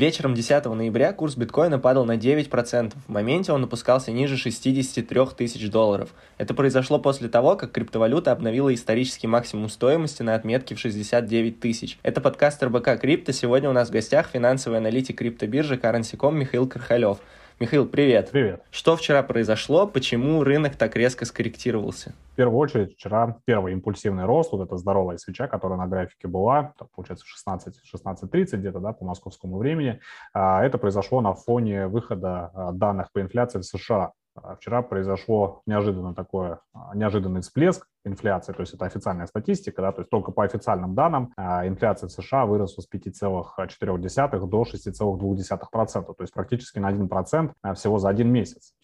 Вечером 10 ноября курс биткоина падал на 9%. В моменте он опускался ниже 63 тысяч долларов. Это произошло после того, как криптовалюта обновила исторический максимум стоимости на отметке в 69 тысяч. Это подкаст РБК Крипто. Сегодня у нас в гостях финансовый аналитик криптобиржи Currency.com Михаил Кархалев. Михаил, привет. Привет. Что вчера произошло? Почему рынок так резко скорректировался? В первую очередь, вчера первый импульсивный рост, вот эта здоровая свеча, которая на графике была, получается, 16, 16.30 где-то, да, по московскому времени, а, это произошло на фоне выхода а, данных по инфляции в США. А вчера произошло неожиданно такое, а, неожиданный всплеск инфляции, то есть это официальная статистика, да, то есть только по официальным данным а, инфляция в США выросла с 5,4 до 6,2%, то есть практически на 1% всего за один месяц.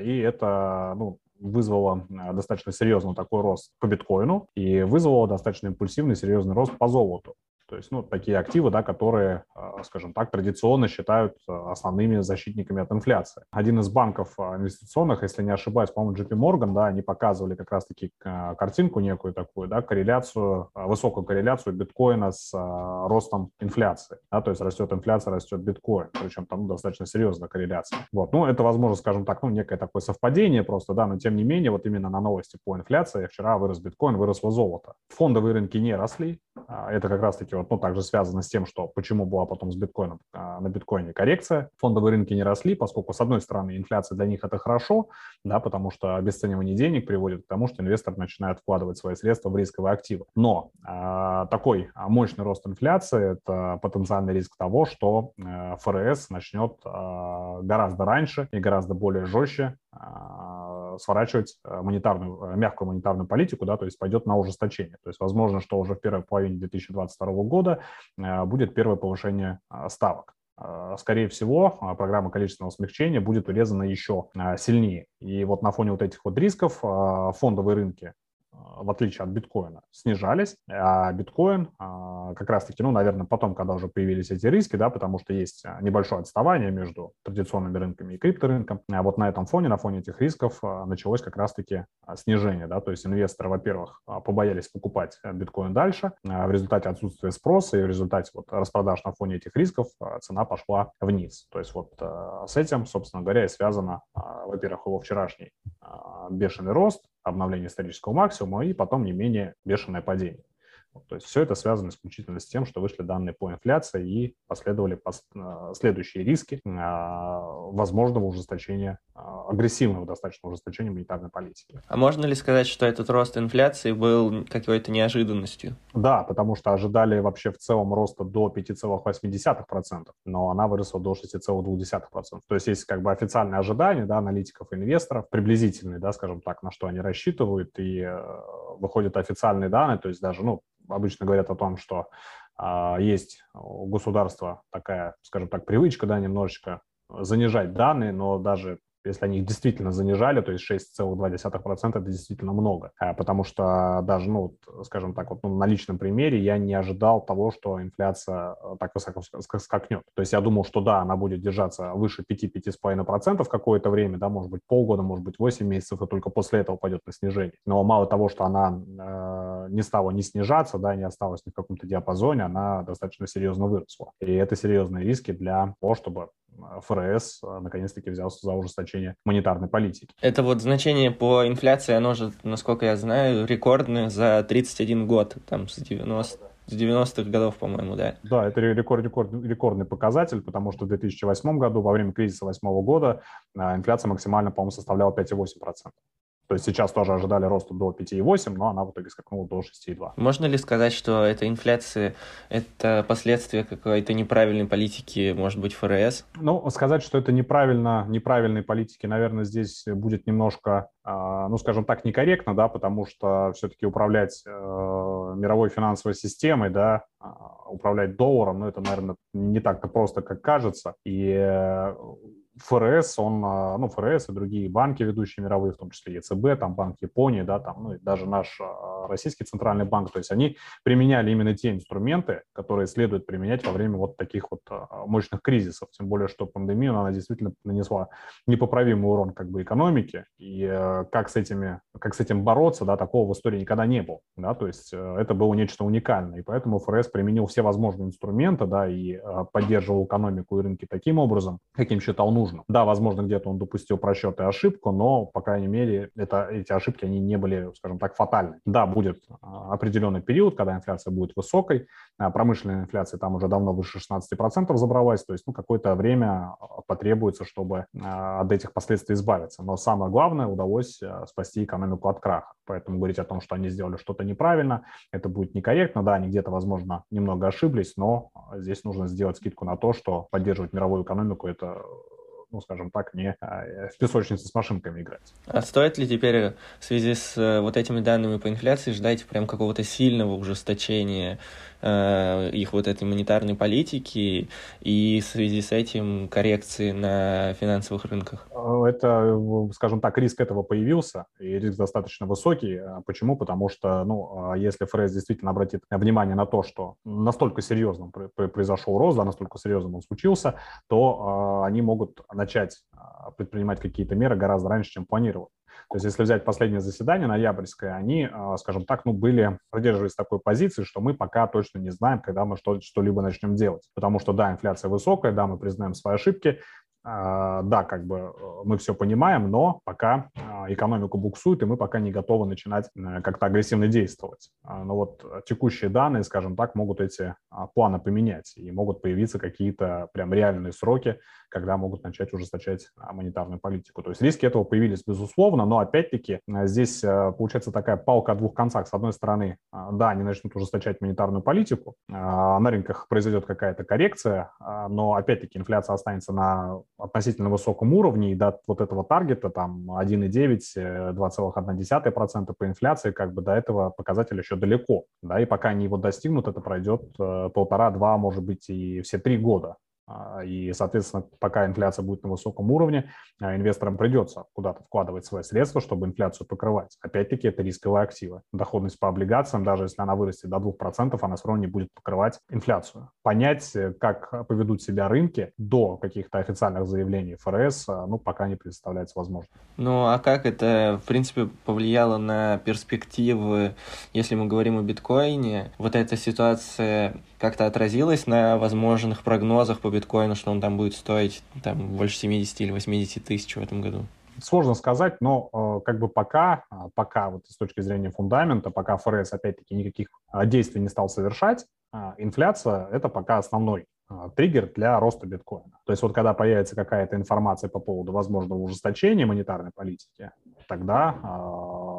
И это ну, вызвало достаточно серьезный такой рост по биткоину и вызвало достаточно импульсивный серьезный рост по золоту. То есть, ну, такие активы, да, которые, а, скажем так, традиционно считают а, основными защитниками от инфляции. Один из банков а, инвестиционных, если не ошибаюсь, по-моему, JP Morgan, да, они показывали как раз-таки картинку некую такую, да, корреляцию, высокую корреляцию биткоина с ростом инфляции, да, то есть растет инфляция, растет биткоин, причем там ну, достаточно серьезная корреляция. Вот, ну, это, возможно, скажем так, ну, некое такое совпадение просто, да, но тем не менее, вот именно на новости по инфляции вчера вырос биткоин, выросло золото. Фондовые рынки не росли, это как раз-таки вот, ну, также связано с тем, что почему была потом с биткоином а, на биткоине коррекция. Фондовые рынки не росли, поскольку, с одной стороны, инфляция для них это хорошо, да, потому что обесценивание денег приводит к тому, что инвестор начинает вкладывать свои средства в рисковые активы. Но э, такой мощный рост инфляции – это потенциальный риск того, что э, ФРС начнет э, гораздо раньше и гораздо более жестче сворачивать э, монетарную, э, мягкую монетарную политику, да, то есть пойдет на ужесточение. То есть возможно, что уже в первой половине 2022 года э, будет первое повышение ставок. Скорее всего, программа количественного смягчения будет урезана еще сильнее. И вот на фоне вот этих вот рисков фондовые рынки в отличие от биткоина, снижались, а биткоин а, как раз-таки, ну, наверное, потом, когда уже появились эти риски, да, потому что есть а, небольшое отставание между традиционными рынками и крипторынком, а вот на этом фоне, на фоне этих рисков началось как раз-таки снижение, да, то есть инвесторы, во-первых, побоялись покупать биткоин дальше, в результате отсутствия спроса и в результате вот распродаж на фоне этих рисков цена пошла вниз. То есть вот с этим, собственно говоря, и связано, во-первых, его вчерашний бешеный рост, обновление исторического максимума и потом не менее бешеное падение. То есть все это связано исключительно с тем, что вышли данные по инфляции и последовали э, следующие риски а, возможного ужесточения, а, агрессивного достаточно ужесточения монетарной политики. А можно ли сказать, что этот рост инфляции был какой-то неожиданностью? Да, потому что ожидали вообще в целом роста до 5,8%, но она выросла до 6,2%. То есть есть как бы официальные ожидания да, аналитиков и инвесторов, приблизительные, да, скажем так, на что они рассчитывают, и э, выходят официальные данные, то есть даже, ну, обычно говорят о том, что а, есть у государства такая, скажем так, привычка, да, немножечко занижать данные, но даже если они их действительно занижали, то есть 6,2% это действительно много. А, потому что даже, ну, скажем так, вот ну, на личном примере я не ожидал того, что инфляция э, так высоко скакнет. То есть я думал, что да, она будет держаться выше 5-5,5% какое-то время, да, может быть полгода, может быть 8 месяцев, и только после этого пойдет на снижение. Но мало того, что она э, не стала не снижаться, да, не осталась ни в каком-то диапазоне, она достаточно серьезно выросла. И это серьезные риски для того, чтобы ФРС э, наконец-таки взялся за ужесточение монетарной политики. Это вот значение по инфляции, оно же, насколько я знаю, рекордное за 31 год, там с 90 с 90-х годов, по-моему, да? Да, это рекорд, рекорд, рекордный показатель, потому что в 2008 году, во время кризиса 2008 года, э, инфляция максимально, по-моему, составляла 5,8%. То есть сейчас тоже ожидали роста до 5,8, но она в итоге скакнула до 6,2. Можно ли сказать, что эта инфляция – это последствия какой-то неправильной политики, может быть, ФРС? Ну, сказать, что это неправильно, неправильной политики, наверное, здесь будет немножко, а, ну, скажем так, некорректно, да, потому что все-таки управлять э, мировой финансовой системой, да, а, управлять долларом, ну, это, наверное, не так-то просто, как кажется. И э, ФРС, он, а, ну, ФРС и другие банки, ведущие мировые, в том числе ЕЦБ, там Банк Японии, да, там, ну, и даже наш а, российский центральный банк. То есть они применяли именно те инструменты, которые следует применять во время вот таких вот мощных кризисов. Тем более, что пандемия, она действительно нанесла непоправимый урон как бы экономике. И как с, этими, как с этим бороться, да, такого в истории никогда не было. Да? То есть это было нечто уникальное. И поэтому ФРС применил все возможные инструменты да, и поддерживал экономику и рынки таким образом, каким считал нужным. Да, возможно, где-то он допустил просчет и ошибку, но, по крайней мере, это, эти ошибки, они не были, скажем так, фатальны. Да, будет а, определенный период, когда инфляция будет высокой, а, промышленная инфляция там уже давно выше 16% забралась, то есть ну, какое-то время потребуется, чтобы от этих последствий избавиться. Но самое главное, удалось спасти экономику от краха. Поэтому говорить о том, что они сделали что-то неправильно, это будет некорректно. Да, они где-то, возможно, немного ошиблись, но здесь нужно сделать скидку на то, что поддерживать мировую экономику – это ну, скажем так, не а, в песочнице с машинками играть. А стоит ли теперь в связи с э, вот этими данными по инфляции ждать прям какого-то сильного ужесточения э, их вот этой монетарной политики и в связи с этим коррекции на финансовых рынках? Э, это, скажем так, риск этого появился, и риск достаточно высокий. А почему? Потому что, ну, а если ФРС действительно обратит внимание на то, что настолько серьезным произошел рост, да, настолько серьезным он случился, то э, они могут начать предпринимать какие-то меры гораздо раньше, чем планировали. То есть если взять последнее заседание ноябрьское, они, а, скажем так, ну, были, придерживались такой позиции, что мы пока точно не знаем, когда мы что- что-либо начнем делать. Потому что, да, инфляция высокая, да, мы признаем свои ошибки, а, да, как бы э, мы все понимаем, но пока а, экономику буксует, и мы пока не готовы начинать э, как-то агрессивно действовать. Но вот текущие данные, скажем так, могут эти планы поменять, и могут появиться какие-то прям реальные сроки, когда могут начать ужесточать монетарную политику. То есть риски этого появились, безусловно, но опять-таки э, здесь получается такая палка о двух концах. С одной стороны, да, они начнут ужесточать монетарную политику, на рынках произойдет какая-то коррекция, но опять-таки инфляция останется на относительно высоком уровне, и до вот этого таргета, там 1,9, 2,1% по инфляции, как бы до этого показателя еще далеко, да, и пока они его достигнут, это пройдет э, полтора-два, может быть, и все три года. А, и, соответственно, пока инфляция будет на высоком уровне, а, инвесторам придется куда-то вкладывать свои средства, чтобы инфляцию покрывать. Опять-таки, это рисковые активы. Доходность по облигациям, даже если она вырастет до 2%, она все равно не будет покрывать инфляцию. Понять, э, как поведут себя рынки до каких-то официальных заявлений ФРС, а, ну, пока не представляется возможным. Ну, а как это, в принципе, повлияло на перспективы, если мы говорим о биткоине? Вот эта ситуация как-то отразилась на возможных прогнозах по биткоину, что он там будет стоить там, больше 70 или 80 тысяч в этом году? Сложно сказать, но э, как бы пока, а, пока вот с точки зрения фундамента, пока ФРС опять-таки никаких а, действий не стал совершать, а, инфляция – это пока основной триггер для роста биткоина. То есть вот когда появится какая-то информация по поводу возможного ужесточения монетарной политики, тогда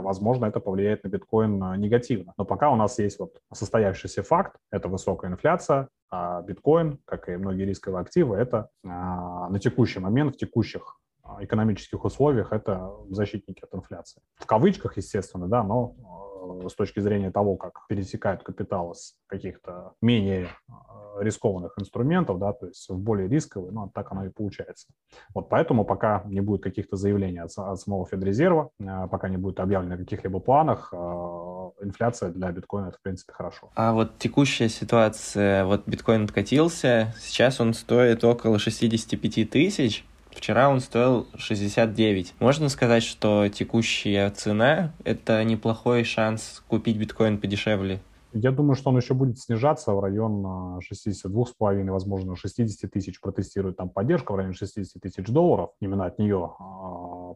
возможно, это повлияет на биткоин а, негативно. Но пока у нас есть вот состоявшийся факт, это высокая инфляция, а биткоин, как и многие рисковые активы, это а, на текущий момент, в текущих а, экономических условиях, это защитники от инфляции. В кавычках, естественно, да, но с точки зрения того, как пересекают капиталы с каких-то менее рискованных инструментов, да, то есть в более рисковые, ну, так оно и получается. Вот поэтому пока не будет каких-то заявлений от, от самого Федрезерва, а, пока не будет объявлено о каких-либо планах, а, инфляция для биткоина это, в принципе, хорошо. А вот текущая ситуация, вот биткоин откатился, сейчас он стоит около 65 тысяч, Вчера он стоил 69. Можно сказать, что текущая цена – это неплохой шанс купить биткоин подешевле? Я думаю, что он еще будет снижаться в район 62,5, возможно, 60 тысяч. Протестирует там поддержка в районе 60 тысяч долларов. Именно от нее а,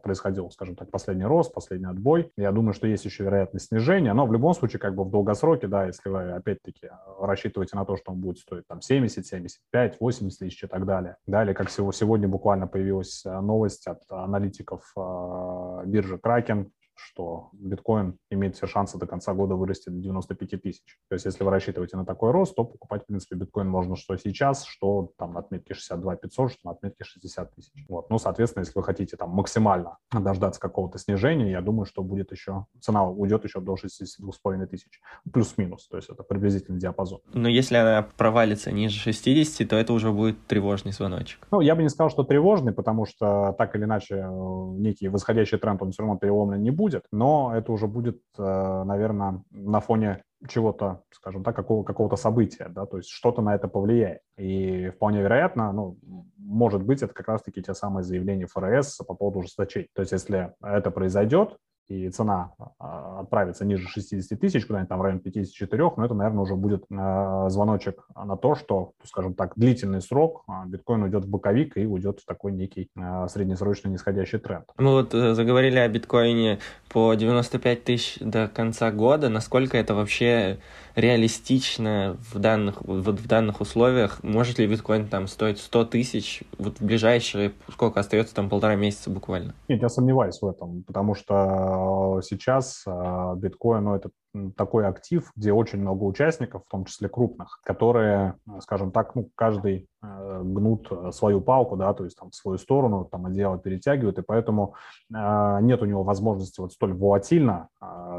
происходил, скажем так, последний рост, последний отбой. Я думаю, что есть еще вероятность снижения, но в любом случае, как бы в долгосроке, да, если вы, опять-таки, рассчитываете на то, что он будет стоить там 70, 75, 80 тысяч и так далее. Да, или как всего сегодня буквально появилась а, новость от аналитиков а, биржи Kraken, что биткоин имеет все шансы до конца года вырасти до 95 тысяч. То есть если вы рассчитываете на такой рост, то покупать, в принципе, биткоин можно что сейчас, что там на отметке 62 500, что на отметке 60 тысяч. Вот. Ну, соответственно, если вы хотите там максимально дождаться какого-то снижения, я думаю, что будет еще, цена уйдет еще до 62,5 тысяч, плюс-минус, то есть это приблизительный диапазон. Но если она провалится ниже 60, то это уже будет тревожный звоночек. Ну, я бы не сказал, что тревожный, потому что так или иначе э, некий восходящий тренд, он все равно переломлен не будет, будет, но это уже будет, наверное, на фоне чего-то, скажем так, какого, какого-то события, да, то есть что-то на это повлияет. И вполне вероятно, ну, может быть, это как раз-таки те самые заявления ФРС по поводу ужесточений. То есть если это произойдет, и цена а, отправится ниже 60 тысяч, куда-нибудь там в районе 54, но это, наверное, уже будет а, звоночек на то, что, скажем так, длительный срок а, биткоин уйдет в боковик и уйдет в такой некий среднесрочный нисходящий тренд. Мы вот э, заговорили о биткоине по 95 тысяч до конца года. Насколько это вообще реалистично в данных, вот в данных условиях? Может ли биткоин там стоить 100 тысяч вот в ближайшие, сколько остается там полтора месяца буквально? Нет, я сомневаюсь в этом, потому что сейчас а, биткоин, ну, это такой актив, где очень много участников, в том числе крупных, которые, скажем так, ну, каждый гнут свою палку, да, то есть там свою сторону, там одеяло перетягивают, и поэтому нет у него возможности вот столь волатильно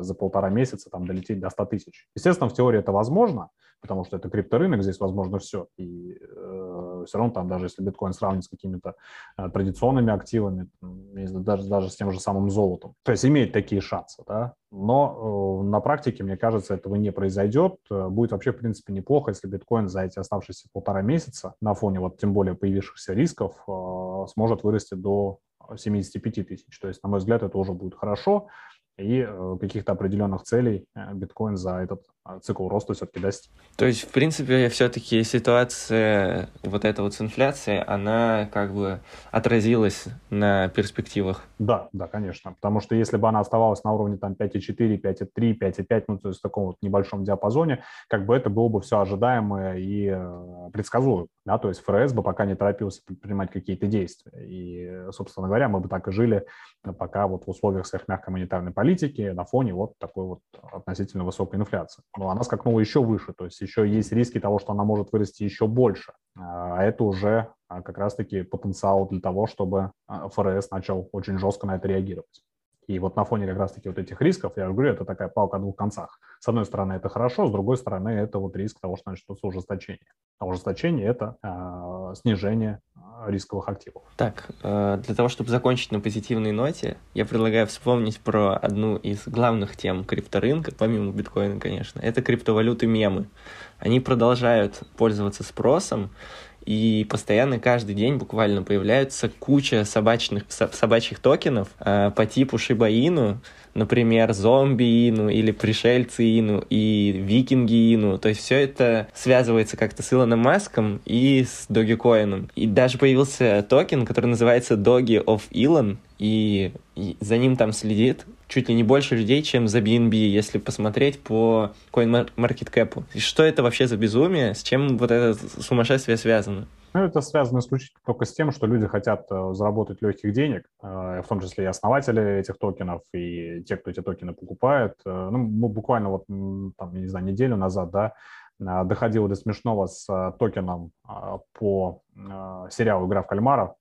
за полтора месяца там долететь до 100 тысяч. Естественно, в теории это возможно, потому что это крипторынок, здесь возможно все, и э, все равно там даже если биткоин сравнить с какими-то традиционными активами, даже, даже с тем же самым золотом, то есть имеет такие шансы, да, но э, на практике, мне кажется, этого не произойдет. Будет вообще, в принципе, неплохо, если биткоин за эти оставшиеся полтора месяца на фоне вот тем более появившихся рисков э, сможет вырасти до 75 тысяч. То есть, на мой взгляд, это уже будет хорошо и э, каких-то определенных целей биткоин за этот цикл роста все-таки достиг. То есть, в принципе, все-таки ситуация вот эта вот с инфляцией, она как бы отразилась на перспективах? Да, да, конечно. Потому что если бы она оставалась на уровне там 5,4, 5,3, 5,5, ну, то есть в таком вот небольшом диапазоне, как бы это было бы все ожидаемое и предсказуемо. Да? То есть ФРС бы пока не торопился предпринимать какие-то действия. И, собственно говоря, мы бы так и жили пока вот в условиях сверхмягкой монетарной политики на фоне вот такой вот относительно высокой инфляции. Но она скакнула еще выше, то есть еще есть риски того, что она может вырасти еще больше. А это уже а, как раз-таки потенциал для того, чтобы а, ФРС начал очень жестко на это реагировать. И вот на фоне как раз-таки вот этих рисков, я говорю, это такая палка о двух концах. С одной стороны, это хорошо, с другой стороны, это вот риск того, что начнется ужесточение. А ужесточение – это э, снижение рисковых активов. Так, э, для того, чтобы закончить на позитивной ноте, я предлагаю вспомнить про одну из главных тем крипторынка, помимо биткоина, конечно. Это криптовалюты мемы. Они продолжают пользоваться спросом, и постоянно каждый день буквально появляются куча собачных, собачьих токенов э, по типу Shiba Ину, например, зомби Ину или пришельцы Ину и викинги Ину. То есть все это связывается как-то с Илоном Маском и с Dogecoin. И даже появился токен, который называется Doge of Elon, и за ним там следит чуть ли не больше людей, чем за BNB, если посмотреть по CoinMarketCap. И что это вообще за безумие, с чем вот это сумасшествие связано? Ну, это связано исключительно только с тем, что люди хотят э, заработать легких денег, э, в том числе и основатели этих токенов, и те, кто эти токены покупает. Э, ну, буквально вот, там, не знаю, неделю назад, да, доходило до смешного с токеном по сериалу «Игра в кальмара»,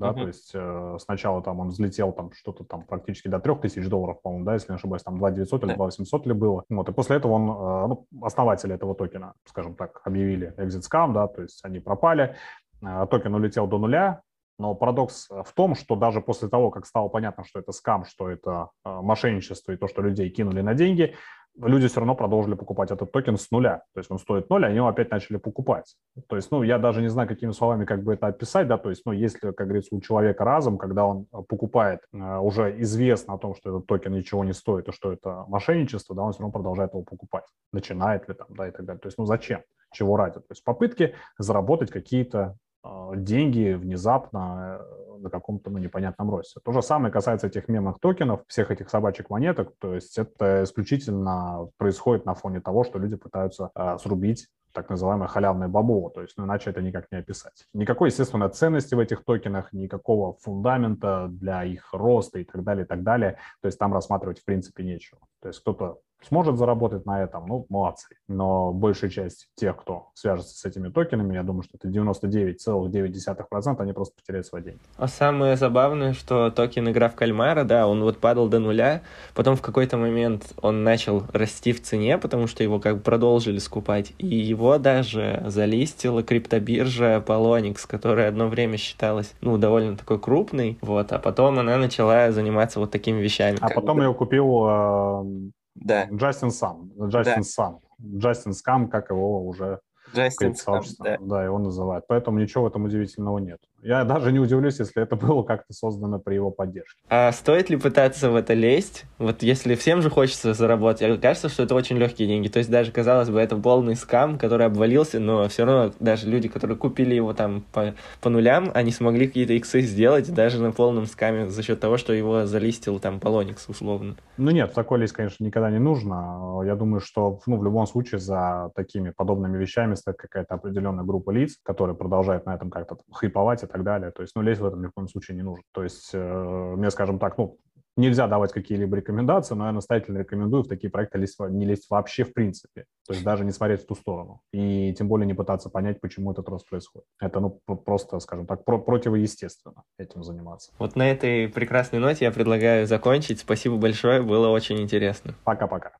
да, uh-huh. то есть э, сначала там он взлетел там что-то там практически до 3000 долларов, по-моему, да, если не ошибаюсь, там 2900 или 2800 ли было, вот, и после этого он, э, ну, основатели этого токена, скажем так, объявили exit scam, да, то есть они пропали, э, токен улетел до нуля, но парадокс в том, что даже после того, как стало понятно, что это скам, что это э, мошенничество и то, что людей кинули на деньги, люди все равно продолжили покупать этот токен с нуля. То есть он стоит ноль, они его опять начали покупать. То есть, ну, я даже не знаю, какими словами как бы это описать, да, то есть, ну, если, как говорится, у человека разум, когда он э, покупает, э, уже известно о том, что этот токен ничего не стоит, и что это мошенничество, да, он все равно продолжает его покупать. Начинает ли там, да, и так далее. То есть, ну, зачем? Чего ради? То есть попытки заработать какие-то э, деньги внезапно на каком-то ну, непонятном росте. То же самое касается этих мемных токенов, всех этих собачек монеток. То есть это исключительно происходит на фоне того, что люди пытаются э, срубить так называемое халявное бабло, то есть ну, иначе это никак не описать. Никакой, естественно, ценности в этих токенах, никакого фундамента для их роста и так далее, и так далее. То есть там рассматривать в принципе нечего. То есть кто-то сможет заработать на этом, ну, молодцы. Но большая часть тех, кто свяжется с этими токенами, я думаю, что это 99,9%, они просто потеряют свои деньги. А самое забавное, что токен игра в кальмара, да, он вот падал до нуля, потом в какой-то момент он начал расти в цене, потому что его как бы продолжили скупать, и его даже залистила криптобиржа Polonix, которая одно время считалась, ну, довольно такой крупной, вот, а потом она начала заниматься вот такими вещами. А потом бы. ее купил э, да. Джастин Сам. Джастин да. Сам. Джастин Скам, как его уже Джастин Скам, да. да, его называют. Поэтому ничего в этом удивительного нет. Я даже не удивлюсь, если это было как-то создано при его поддержке. А стоит ли пытаться в это лезть? Вот если всем же хочется заработать, мне кажется, что это очень легкие деньги. То есть даже, казалось бы, это полный скам, который обвалился, но все равно даже люди, которые купили его там по, по нулям, они смогли какие-то иксы сделать даже на полном скаме за счет того, что его залистил там Полоникс условно. Ну нет, такой лезть, конечно, никогда не нужно. Я думаю, что ну, в любом случае за такими подобными вещами стоит какая-то определенная группа лиц, которые продолжают на этом как-то хайповать так далее. То есть, ну, лезть в этом ни в коем случае не нужно. То есть, э, мне, скажем так, ну, нельзя давать какие-либо рекомендации, но я настоятельно рекомендую в такие проекты лезть, не лезть вообще в принципе. То есть даже не смотреть в ту сторону. И тем более не пытаться понять, почему этот рост происходит. Это, ну, просто, скажем так, про противоестественно этим заниматься. Вот на этой прекрасной ноте я предлагаю закончить. Спасибо большое, было очень интересно. Пока-пока.